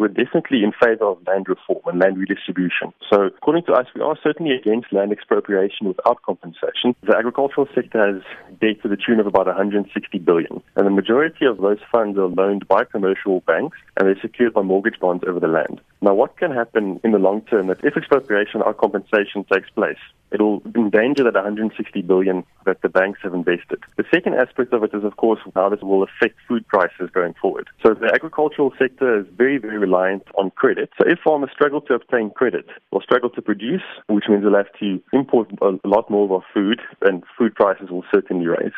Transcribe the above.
we're definitely in favor of land reform and land redistribution. So, according to us, we are certainly against land expropriation without compensation. The agricultural sector has debt to the tune of about 160 billion, and the majority of those funds are loaned by commercial banks and they're secured by mortgage bonds over the land. Now, what can happen in the long term that if expropriation or compensation takes place, it'll endanger that 160 billion that the banks have invested. The second aspect of it is, of course, how this will affect food prices going forward. So the agricultural sector is very, very reliant on credit. So if farmers struggle to obtain credit or struggle to produce, which means they'll have to import a lot more of our food, and food prices will certainly rise.